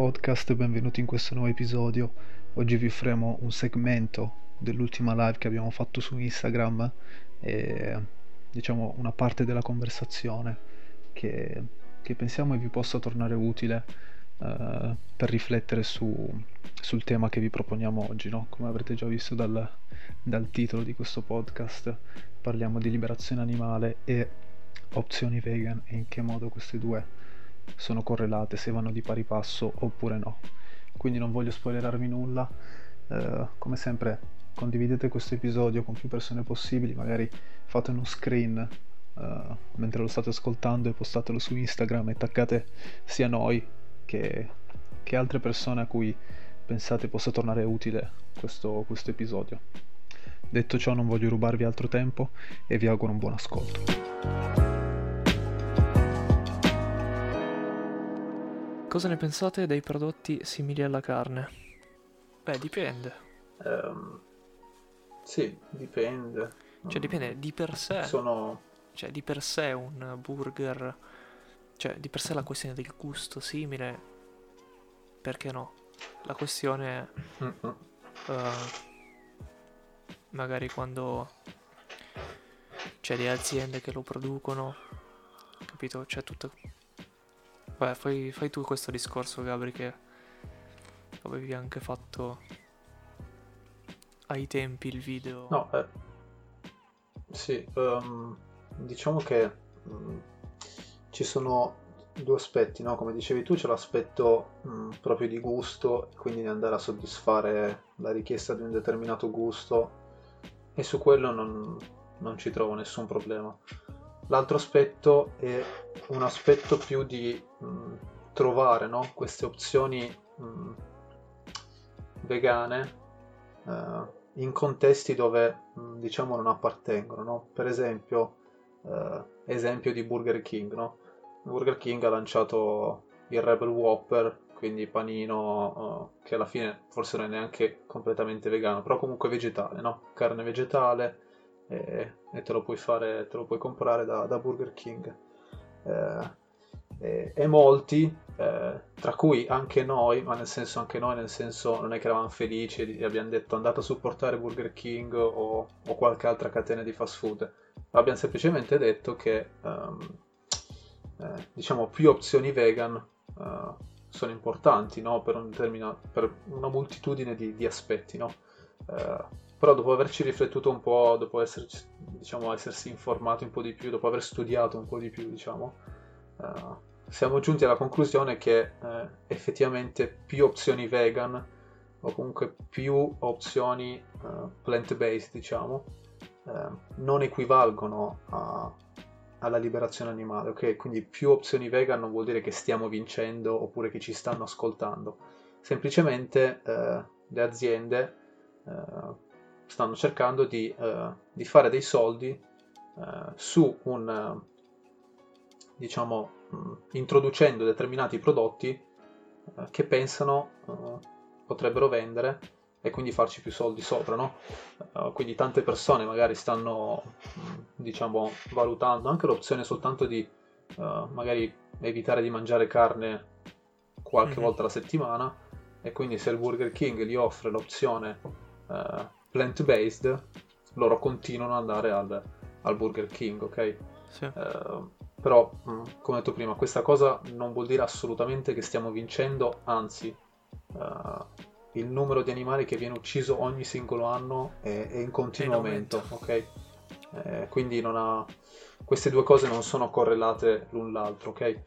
podcast, benvenuti in questo nuovo episodio. Oggi vi offriamo un segmento dell'ultima live che abbiamo fatto su Instagram e diciamo una parte della conversazione che, che pensiamo vi possa tornare utile uh, per riflettere su, sul tema che vi proponiamo oggi. No? Come avrete già visto dal, dal titolo di questo podcast, parliamo di liberazione animale e opzioni vegan e in che modo queste due sono correlate, se vanno di pari passo oppure no. Quindi non voglio spoilerarvi nulla, eh, come sempre condividete questo episodio con più persone possibili, magari fate uno screen eh, mentre lo state ascoltando e postatelo su Instagram e taggate sia noi che, che altre persone a cui pensate possa tornare utile questo, questo episodio. Detto ciò non voglio rubarvi altro tempo e vi auguro un buon ascolto. Cosa ne pensate dei prodotti simili alla carne? Beh, dipende. Um, sì, dipende. Cioè, dipende di per sé. Sono... Cioè, di per sé un burger... Cioè, di per sé la questione del gusto simile... Perché no? La questione. Uh, magari quando c'è le aziende che lo producono, capito? C'è tutto Beh, fai, fai tu questo discorso, Gabri, che avevi anche fatto ai tempi il video. No, eh, sì, um, diciamo che um, ci sono due aspetti, no? Come dicevi tu, c'è l'aspetto um, proprio di gusto, quindi di andare a soddisfare la richiesta di un determinato gusto e su quello non, non ci trovo nessun problema. L'altro aspetto è un aspetto più di mh, mm, trovare no? queste opzioni mh, mm, vegane uh, in contesti dove mh, mm, diciamo non appartengono. No? Per esempio, uh, esempio di Burger King. No? Burger King ha lanciato il Rebel Whopper, quindi panino uh, che alla fine forse non è neanche completamente vegano, però comunque vegetale, carne vegetale e, e te lo puoi fare, te lo puoi comprare da, da Burger King. Eh, e, e, molti, eh, tra cui anche noi, ma nel senso anche noi, nel senso non è che eravamo felici e abbiamo detto andate a supportare Burger King o, o qualche altra catena di fast food, abbiamo semplicemente detto che um, eh, diciamo più opzioni vegan uh, sono importanti no? per, un per, una moltitudine di, di aspetti. No? Uh, però dopo averci riflettuto un po', dopo esserci, diciamo, essersi informati un po' di più, dopo aver studiato un po' di più, diciamo, uh, siamo giunti alla conclusione che uh, effettivamente più opzioni vegan o comunque più opzioni uh, plant-based, diciamo, non equivalgono a, alla liberazione animale, ok? Quindi più opzioni vegan non vuol dire che stiamo vincendo oppure che ci stanno ascoltando, semplicemente le aziende stanno cercando di, uh, di fare dei soldi uh, su un, uh, diciamo, mh, mm, introducendo determinati prodotti che pensano potrebbero vendere e quindi farci più soldi sopra, no? quindi tante persone magari stanno, mm, diciamo, valutando anche l'opzione soltanto di magari evitare di mangiare carne qualche mm-hmm. volta alla settimana e quindi se il Burger King gli offre l'opzione plant-based, loro continuano ad andare al, al Burger King, ok? Sì. Uh, però, mh, mm, come detto prima, questa cosa non vuol dire assolutamente che stiamo vincendo, anzi, uh, il numero di animali che viene ucciso ogni singolo anno è, è in continuo aumento, ok? Eh, quindi ha... queste due cose non sono correlate l'un l'altro, ok? Eh,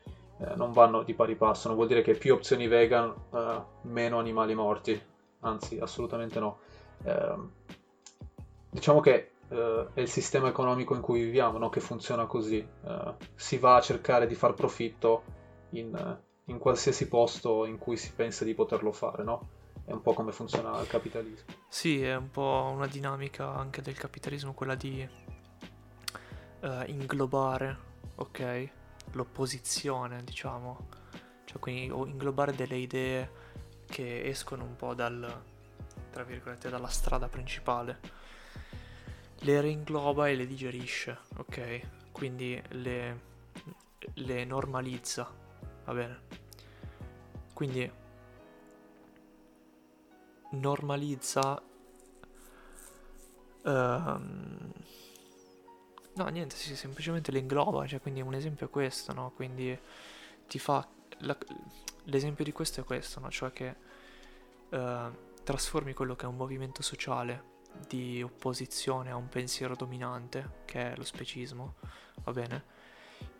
non vanno di pari passo, non vuol dire che più opzioni vegan, uh, meno animali morti, anzi, assolutamente no. Ehm, diciamo che uh, è il sistema economico in cui viviamo no? che funziona così. Uh, si va a cercare di far profitto in, in, qualsiasi posto in cui si pensa di poterlo fare, no? È un po' come funziona il capitalismo. Sì, è un po' una dinamica anche del capitalismo, quella di inglobare, ok? L'opposizione, diciamo. Cioè, quindi inglobare delle idee che escono un po' dal, tra virgolette, dalla strada principale. Le reingloba e le digerisce, ok? Quindi le, le normalizza, va bene? Quindi normalizza... ehm, no, niente, sì, semplicemente le ingloba, cioè, quindi un esempio è questo, no? Quindi ti fa... la- l'esempio di questo è questo, no? Cioè che eh, trasformi quello che è un movimento sociale di opposizione a un pensiero dominante, che è lo specismo, va bene?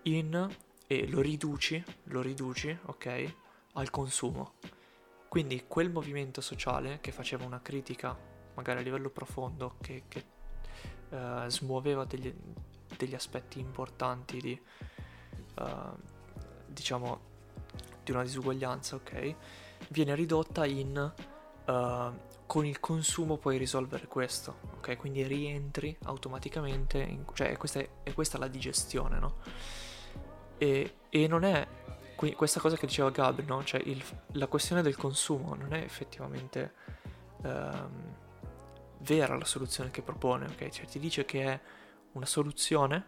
In... e lo riduci, lo riduci, ok? Al consumo. Quindi quel movimento sociale che faceva una critica, magari a livello profondo, che, che eh, smuoveva degli, degli aspetti importanti di, eh, diciamo, di una disuguaglianza, ok? Viene ridotta in eh, con il consumo puoi risolvere questo, ok? Quindi rientri automaticamente, in, cioè è questa, è questa la digestione, no? E, e non è questa cosa che diceva Gab, no? Cioè il- la questione del consumo non è effettivamente ehm, vera la soluzione che propone, ok? Cioè ti dice che è una soluzione,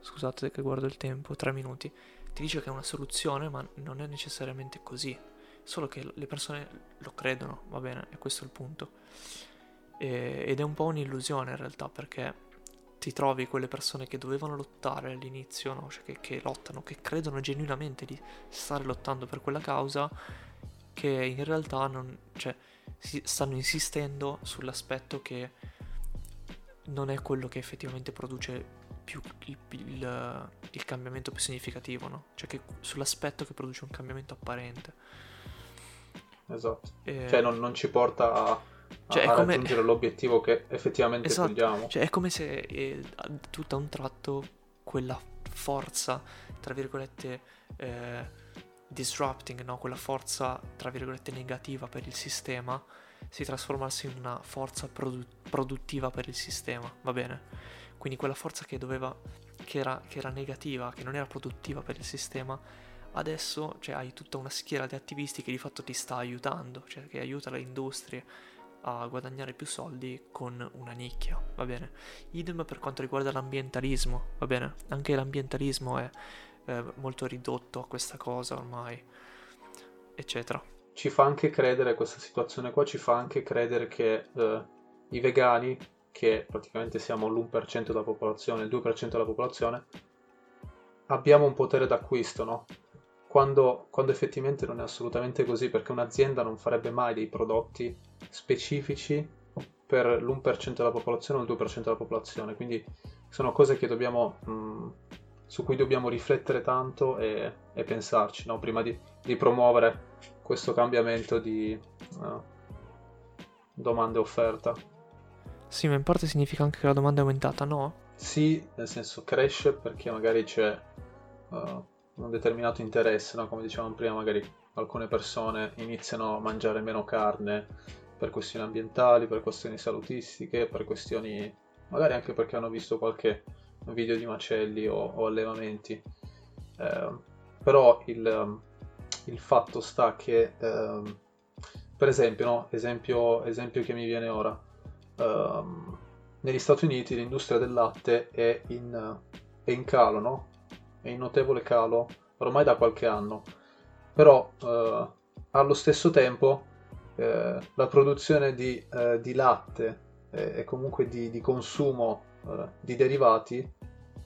scusate che guardo il tempo, tre minuti, ti dice che è una soluzione, ma non è necessariamente così. Solo che le persone lo credono, va bene, e questo è il punto. E- ed è un po' un'illusione in realtà, perché ti trovi quelle persone che dovevano lottare all'inizio, no? Cioè che, che lottano, che credono genuinamente di stare lottando per quella causa, che in realtà non, cioè, stanno insistendo sull'aspetto che non è quello che effettivamente produce più il, il- il cambiamento più significativo, no? Cioè che sull'aspetto che produce un cambiamento apparente. Esatto. E- Cioè non, non ci porta a, Cioè, a come- raggiungere l'obiettivo che effettivamente Esatto. vogliamo. Cioè, è come se eh, tutto a un tratto quella forza, tra virgolette, eh, disrupting, no? Quella forza, tra virgolette, negativa per il sistema, si trasformasse in una forza produ- produttiva per il sistema, va bene? Quindi quella forza che doveva, che era, che era negativa, che non era produttiva per il sistema, adesso cioè, hai tutta una schiera di attivisti che di fatto ti sta aiutando, cioè che aiuta le industrie a guadagnare più soldi con una nicchia, va bene? Idem per quanto riguarda l'ambientalismo, va bene? Anche l'ambientalismo è eh, molto ridotto a questa cosa ormai, eccetera. Ci fa anche credere, questa situazione qua ci fa anche credere che eh, i vegani, che praticamente siamo l'1% della popolazione, il 2% della popolazione, abbiamo un potere d'acquisto, no? Quando, quando effettivamente non è assolutamente così, perché un'azienda non farebbe mai dei prodotti specifici per l'1% della popolazione o il 2% della popolazione. Quindi sono cose che dobbiamo, mh, su cui dobbiamo riflettere tanto e, e pensarci, no? Prima di, di promuovere questo cambiamento di eh, domanda e offerta. Sì, ma in parte significa anche che la domanda è aumentata, no? Sì, nel senso cresce perché magari c'è eh, un determinato interesse, no? Come dicevamo prima, magari alcune persone iniziano a mangiare meno carne per questioni ambientali, per questioni salutistiche, per questioni magari anche perché hanno visto qualche video di macelli o, o allevamenti. Eh, però il, il fatto sta che, ehm, per esempio, no? esempio, esempio che mi viene ora, ehm, negli Stati Uniti l'industria del latte è in, è in calo, no? È in notevole calo ormai da qualche anno. Però eh, allo stesso tempo eh, la produzione di, eh, di latte eh, e comunque di, di consumo eh, di derivati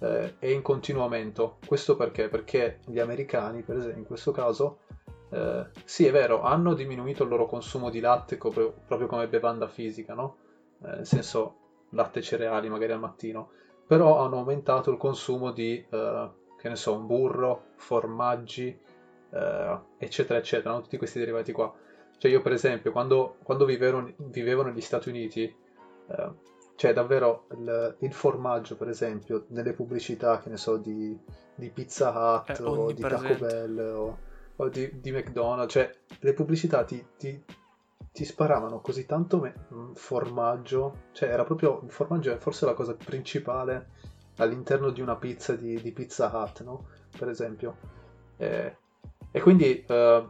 eh, è in continuo aumento. Questo perché? Perché gli americani, per esempio, in questo caso, sì, è vero, hanno diminuito il loro consumo di latte co- proprio come bevanda fisica, no? Nel senso, latte e cereali magari al mattino, però hanno aumentato il consumo di, eh, che ne so, un burro, formaggi, eh, eccetera, eccetera, no? tutti questi derivati qua. Cioè io per esempio, quando, quando vivevo, vivevo negli Stati Uniti, eh, cioè davvero il, il formaggio, per esempio, nelle pubblicità, che ne so, di, di Pizza Hut È o di Taco onnipresente. Bell o, o di, di McDonald's, cioè le pubblicità ti, ti- ti sparavano così tanto me- mh, formaggio, cioè era proprio il formaggio è forse la cosa principale all'interno di una pizza di, di Pizza Hut, no? Per esempio. Eh, e quindi eh,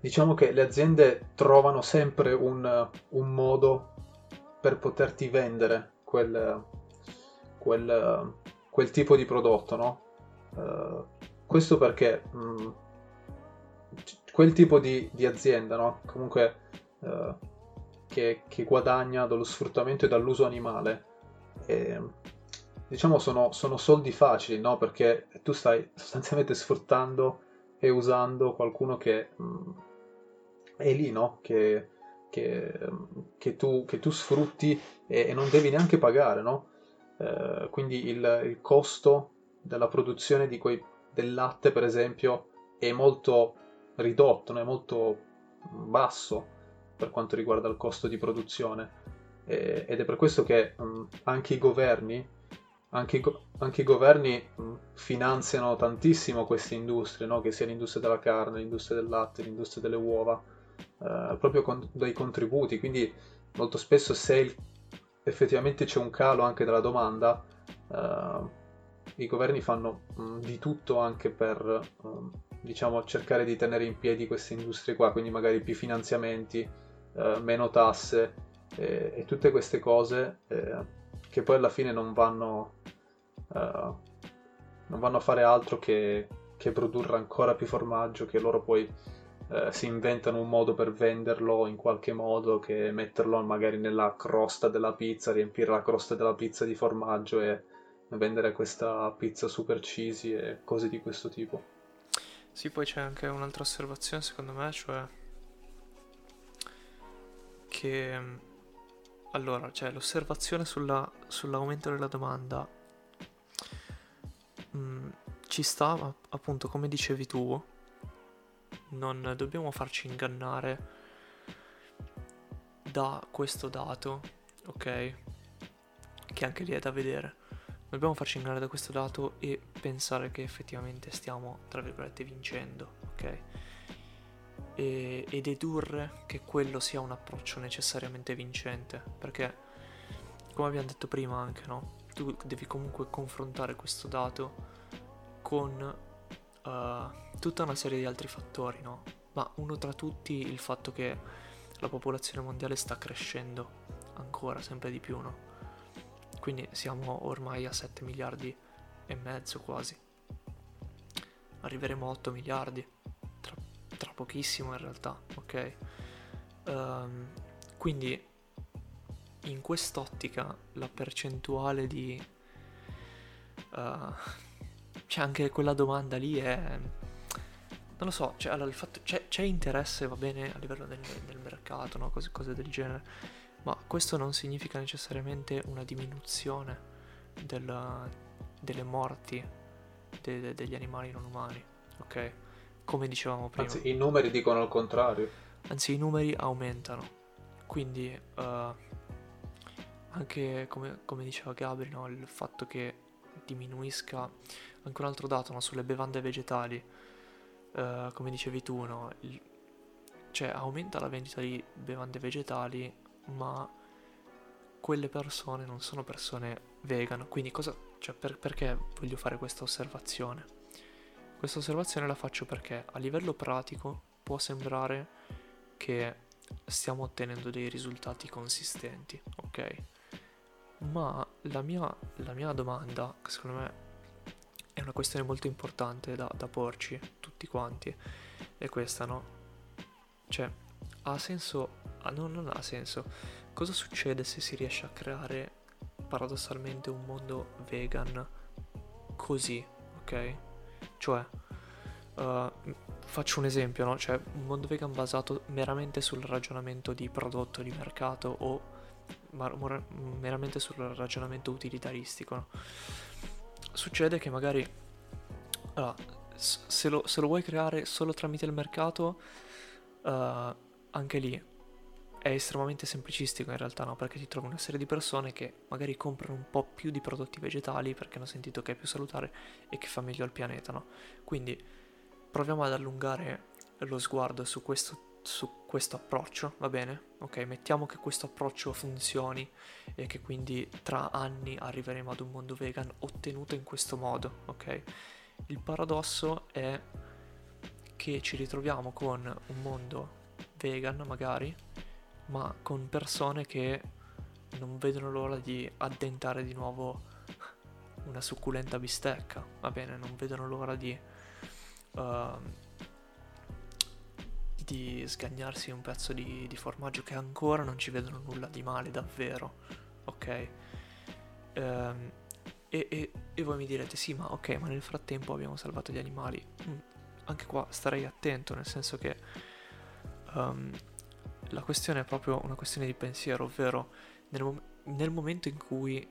diciamo che le aziende trovano sempre un, un modo per poterti vendere quel, quel, quel tipo di prodotto, no? Eh, questo perché mh, quel tipo di, di azienda, no? Comunque eh, che, che guadagna dallo sfruttamento e dall'uso animale. E, diciamo sono, sono, soldi facili, no? Perché tu stai sostanzialmente sfruttando e usando qualcuno che mh, mm, è lì, no? Che, che, che, tu, che tu, sfrutti e, e, non devi neanche pagare, no? Eh, quindi il, il, costo della produzione quei, del latte, per esempio, è molto ridotto, è molto basso per quanto riguarda il costo di produzione. Eh, ed è per questo che mh, anche i governi, anche i, go- anche i governi mh, finanziano tantissimo queste industrie, no? che sia l'industria della carne, l'industria del latte, l'industria delle uova, eh, proprio con dai contributi. Quindi molto spesso se il, effettivamente c'è un calo anche della domanda, eh, i governi fanno mh, di tutto anche per diciamo, cercare di tenere in piedi queste industrie qua, quindi magari più finanziamenti, eh, meno tasse eh, e tutte queste cose eh, che poi alla fine non vanno, eh, non vanno a fare altro che, che, produrre ancora più formaggio che loro poi eh, si inventano un modo per venderlo in qualche modo che metterlo magari nella crosta della pizza, riempire la crosta della pizza di formaggio e vendere questa pizza super cheesy e cose di questo tipo. Sì, poi c'è anche un'altra osservazione secondo me, cioè che allora, cioè l'osservazione sulla, sull'aumento della domanda mh, mm, ci sta, ma appunto come dicevi tu, non dobbiamo farci ingannare da questo dato, ok? Che anche lì è da vedere. Dobbiamo farci ingannare da questo dato e pensare che effettivamente stiamo, tra virgolette, vincendo, ok? E, e dedurre che quello sia un approccio necessariamente vincente, perché, come abbiamo detto prima anche, no? Tu devi comunque confrontare questo dato con uh, tutta una serie di altri fattori, no? Ma uno tra tutti il fatto che la popolazione mondiale sta crescendo ancora, sempre di più, no? Quindi siamo ormai a 7 miliardi e mezzo quasi. Arriveremo a 8 miliardi pochissimo in realtà, ok? Um, quindi in quest'ottica la percentuale di... Uh, c'è anche quella domanda lì è... Non lo so, cioè, allora, fatto, c'è, c'è, interesse, va bene, a livello del, del mercato, no? cose, cose del genere ma questo non significa necessariamente una diminuzione della, delle morti de, de, degli animali non umani, ok? Come dicevamo prima. Anzi, i numeri dicono il contrario. Anzi, i numeri aumentano. Quindi, uh, anche come, come, diceva Gabri, no? il fatto che diminuisca anche un altro dato no? sulle bevande vegetali, uh, come dicevi tu, no? il, cioè aumenta la vendita di bevande vegetali ma quelle persone non sono persone vegan. Quindi cosa, cioè per, perché voglio fare questa osservazione? Questa osservazione la faccio perché a livello pratico può sembrare che stiamo ottenendo dei risultati consistenti, ok? Ma la mia, la mia domanda, che secondo me è una questione molto importante da, da porci tutti quanti, è questa, no? Cioè, ha senso ah, no, non ha senso. Cosa succede se si riesce a creare paradossalmente un mondo vegan così, ok? Cioè, uh, faccio un esempio, no? Cioè, un mondo vegan basato meramente sul ragionamento di prodotto di mercato o mar- mor- meramente sul ragionamento utilitaristico, no? Succede che magari... Allora, se lo, se lo vuoi creare solo tramite il mercato, uh, anche lì è estremamente semplicistico in realtà, no? Perché ti trovi una serie di persone che magari comprano un po' più di prodotti vegetali perché hanno sentito che è più salutare e che fa meglio al pianeta, no? Quindi proviamo ad allungare lo sguardo su questo, su questo approccio, va bene? Ok, mettiamo che questo approccio funzioni e che quindi tra anni arriveremo ad un mondo vegan ottenuto in questo modo, ok? Il paradosso è che ci ritroviamo con un mondo vegan magari ma con persone che non vedono l'ora di addentare di nuovo una succulenta bistecca, va bene, non vedono l'ora di, uh, di sgagnarsi un pezzo di, di, formaggio che ancora non ci vedono nulla di male, davvero, ok? Ehm, e, e, e, voi mi direte, sì, ma ok, ma nel frattempo abbiamo salvato gli animali. Mm, anche qua starei attento, nel senso che um, la questione è proprio una questione di pensiero, ovvero nel, mom- nel momento in cui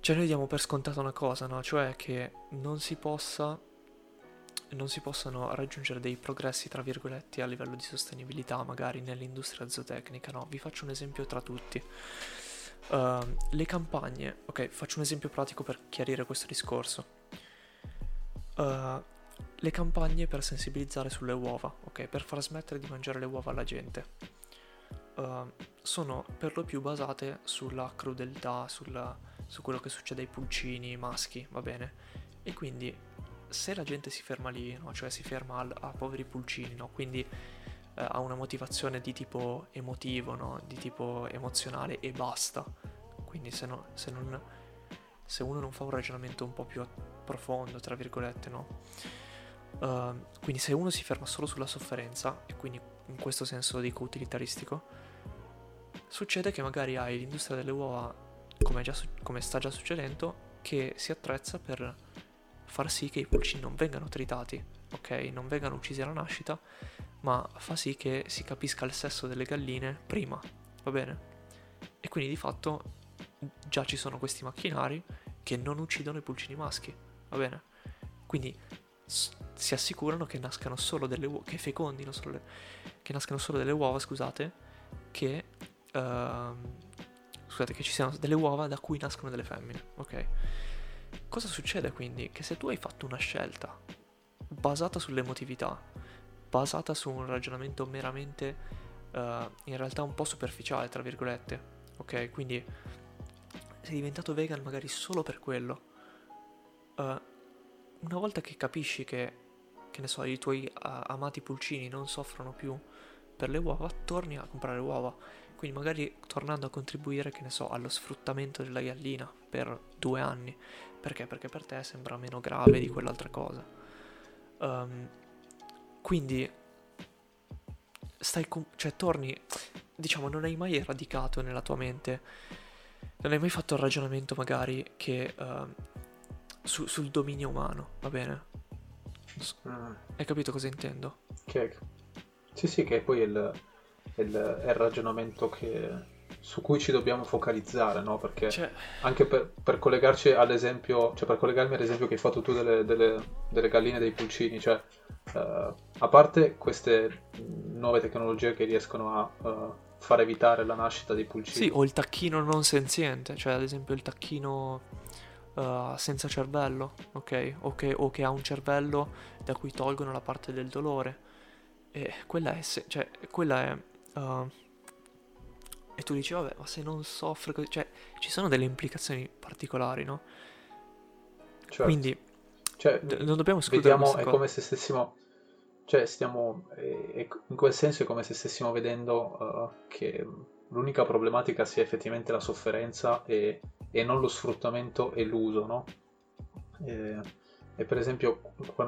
cioè noi diamo per scontata una cosa, no? Cioè che non si possa non si possano raggiungere dei progressi, tra virgolette, a livello di sostenibilità, magari nell'industria zootecnica, no? Vi faccio un esempio tra tutti. Uh, le campagne, ok, faccio un esempio pratico per chiarire questo discorso. Uh, le campagne per sensibilizzare sulle uova, ok, per far smettere di mangiare le uova alla gente, uh, sono per lo più basate sulla crudeltà, sulla, su quello che succede ai pulcini maschi, va bene? E quindi se la gente si ferma lì, no? cioè si ferma al, a poveri pulcini, no? quindi eh, ha una motivazione di tipo emotivo, no? di tipo emozionale e basta. Quindi se, se, non, se, uno non fa un ragionamento un po' più profondo, tra virgolette, no? Uh, quindi se uno si ferma solo sulla sofferenza, e quindi in questo senso dico utilitaristico, succede che magari hai l'industria delle uova, come, già, come sta già succedendo, che si attrezza per far sì che i pulcini non vengano tritati, ok? Non vengano uccisi alla nascita, ma fa sì che si capisca il sesso delle galline prima, va bene? E quindi di fatto già ci sono questi macchinari che non uccidono i pulcini maschi, va bene? Quindi si assicurano che nascano solo delle uova, che fecondino solo le, che nascano solo delle uova, scusate, che uh, scusate, che ci siano delle uova da cui nascono delle femmine, ok? Cosa succede quindi? Che se tu hai fatto una scelta basata sull'emotività, basata su un ragionamento meramente uh, in realtà un po' superficiale, tra virgolette, ok? Quindi sei diventato vegan magari solo per quello. Uh, una volta che capisci che, che ne so, i tuoi amati pulcini non soffrono più per le uova, torni a comprare uova. Quindi magari tornando a contribuire, che ne so, allo sfruttamento della gallina per due anni perché? Perché per te sembra meno grave di quell'altra cosa. Um, quindi stai com- cioè torni, diciamo, non hai mai eradicato nella tua mente, non hai mai fatto il ragionamento magari che uh, su- sul dominio umano, va bene? Mm. Hai capito cosa intendo? Che, sì, sì, che poi è il, il, è il ragionamento che su cui ci dobbiamo focalizzare, no? Perché cioè... anche per, per, collegarci all'esempio, cioè per collegarmi all'esempio che hai fatto tu delle, delle, delle galline dei pulcini, cioè uh, a parte queste nuove tecnologie che riescono a uh, far evitare la nascita dei pulcini. Sì, o il tacchino non senziente, cioè ad esempio il tacchino uh, senza cervello, ok? O che, o che, ha un cervello da cui tolgono la parte del dolore. E quella è, se- cioè, quella è e tu dici, vabbè, ma se non soffre così... Cioè, ci sono delle implicazioni particolari, no? Certo. Quindi, cioè, d- non dobbiamo escludere Vediamo, è cosa. come se stessimo... Cioè, stiamo... È, in quel senso è come se stessimo vedendo uh, che l'unica problematica sia effettivamente la sofferenza e, e non lo sfruttamento e l'uso, no? E, e per esempio,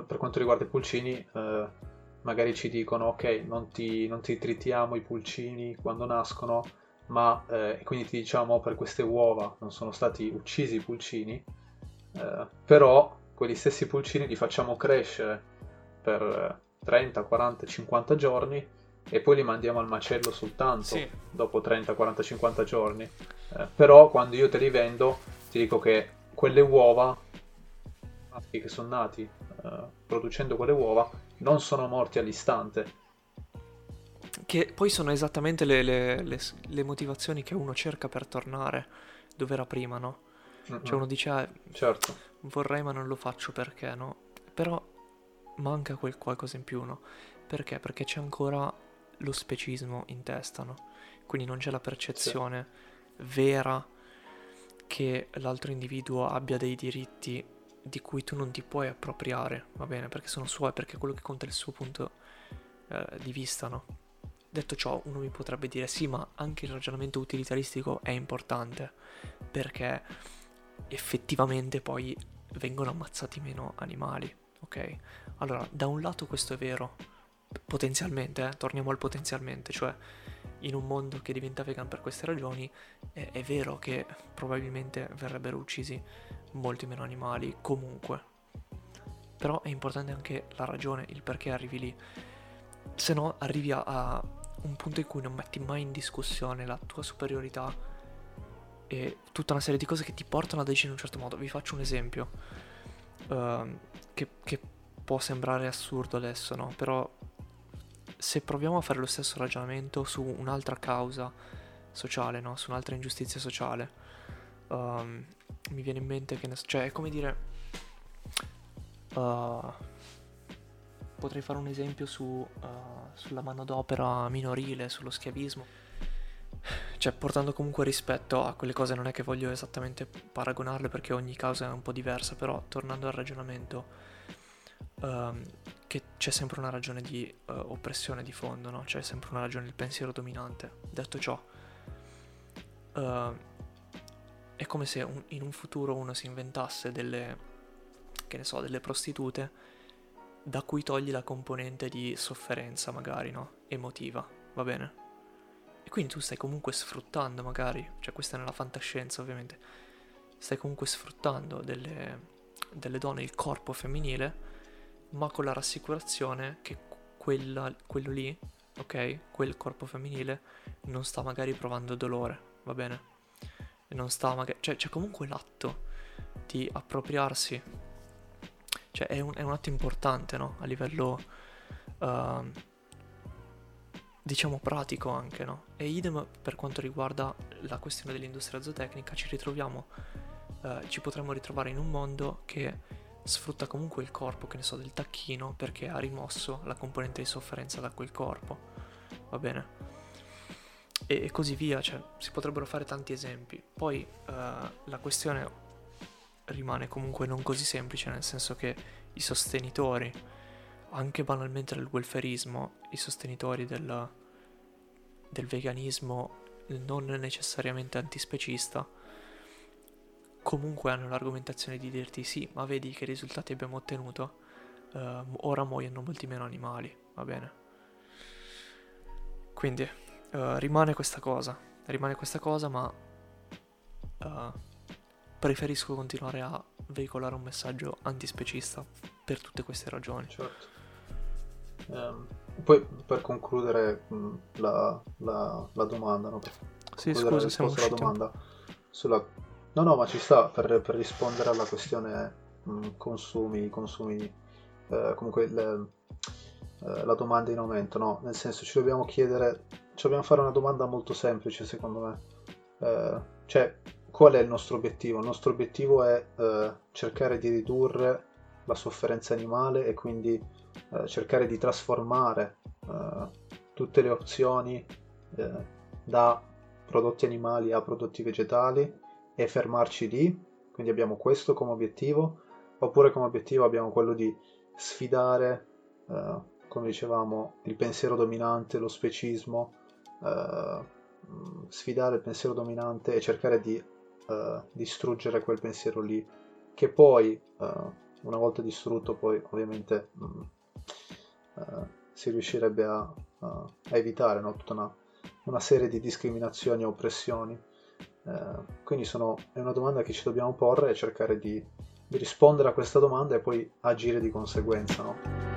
per quanto riguarda i pulcini... Uh, magari ci dicono ok non ti, non ti tritiamo i pulcini quando nascono ma eh, quindi ti diciamo per queste uova non sono stati uccisi i pulcini, eh, però quegli stessi pulcini li facciamo crescere per 30, 40, 50 giorni e poi li mandiamo al macello soltanto sì. dopo 30, 40, 50 giorni. Eh, però quando io te li vendo ti dico che quelle uova, che sono nati eh, producendo quelle uova, non sono morti all'istante, che poi sono esattamente le, le, le, le, motivazioni che uno cerca per tornare dove era prima, no? Mm-hmm. Cioè uno dice, ah, certo. vorrei ma non lo faccio perché, no? Però manca quel qualcosa in più, no? Perché? Perché c'è ancora lo specismo in testa, no? Quindi non c'è la percezione sì. vera che l'altro individuo abbia dei diritti di cui tu non ti puoi appropriare, va bene? Perché sono suoi, perché quello che conta è il suo punto eh, di vista, no? Detto ciò, uno mi potrebbe dire sì, ma anche il ragionamento utilitaristico è importante perché effettivamente poi vengono ammazzati meno animali, ok? Allora, da un lato questo è vero, potenzialmente, eh, torniamo al potenzialmente, cioè in un mondo che diventa vegan per queste ragioni, è, è vero che probabilmente verrebbero uccisi molti meno animali comunque. Però è importante anche la ragione, il perché arrivi lì. Se no arrivi a, a un punto in cui non metti mai in discussione la tua superiorità e tutta una serie di cose che ti portano a decidere in un certo modo. Vi faccio un esempio uh, che, che, può sembrare assurdo adesso, no? Però se proviamo a fare lo stesso ragionamento su un'altra causa sociale, no? Su un'altra ingiustizia sociale, um, mi viene in mente che... Cioè, è come dire... Uh, potrei fare un esempio su, uh, sulla manodopera minorile, sullo schiavismo. Cioè, portando comunque rispetto a quelle cose, non è che voglio esattamente paragonarle perché ogni causa è un po' diversa, però tornando al ragionamento, um, che c'è sempre una ragione di uh, oppressione di fondo, no? C'è sempre una ragione del pensiero dominante. Detto ciò, uh, è come se un, in un futuro uno si inventasse delle, che ne so, delle prostitute da cui togli la componente di sofferenza, magari, no? Emotiva, va bene? E quindi tu stai comunque sfruttando, magari, cioè questa è nella fantascienza, ovviamente, stai comunque sfruttando delle, delle donne, il corpo femminile, ma con la rassicurazione che quella, quello lì, ok, quel corpo femminile non sta magari provando dolore, va bene? Non sta magari... cioè c'è comunque l'atto di appropriarsi cioè è un, è un atto importante, no? A livello, uh, diciamo, pratico anche, no? E idem per quanto riguarda la questione dell'industria zootecnica, ci ritroviamo, uh, ci potremmo ritrovare in un mondo che sfrutta comunque il corpo, che ne so, del tacchino, perché ha rimosso la componente di sofferenza da quel corpo, va bene? E, e così via, cioè si potrebbero fare tanti esempi. Poi uh, la questione rimane comunque non così semplice, nel senso che i sostenitori, anche banalmente del welfarismo, i sostenitori del, del veganismo non necessariamente antispecista, comunque hanno l'argomentazione di dirti sì, ma vedi che risultati abbiamo ottenuto, uh, ora muoiono molti meno animali, va bene? Quindi uh, rimane questa cosa, rimane questa cosa, ma uh, preferisco continuare a veicolare un messaggio antispecista per tutte queste ragioni. Certo. Um, poi per concludere mh, la, la, la, domanda, no? Per sì, scusa, siamo la domanda sulla... No, no, ma ci sta per, per rispondere alla questione mh, consumi, consumi, eh, comunque le, eh, la domanda in aumento, no? Nel senso ci dobbiamo chiedere, ci dobbiamo fare una domanda molto semplice secondo me. Eh, cioè, qual è il nostro obiettivo? Il nostro obiettivo è eh, cercare di ridurre la sofferenza animale e quindi eh, cercare di trasformare eh, tutte le opzioni da prodotti animali a prodotti vegetali e fermarci lì. Quindi abbiamo questo come obiettivo, oppure come obiettivo abbiamo quello di sfidare, eh, come dicevamo, il pensiero dominante, lo specismo, eh, sfidare il pensiero dominante e cercare di uh, distruggere quel pensiero lì, che poi, uh, una volta distrutto, poi ovviamente um, uh, si riuscirebbe a, a evitare no? tutta una, una, serie di discriminazioni e oppressioni. Quindi sono, è una domanda che ci dobbiamo porre e cercare di, di, rispondere a questa domanda e poi agire di conseguenza. No?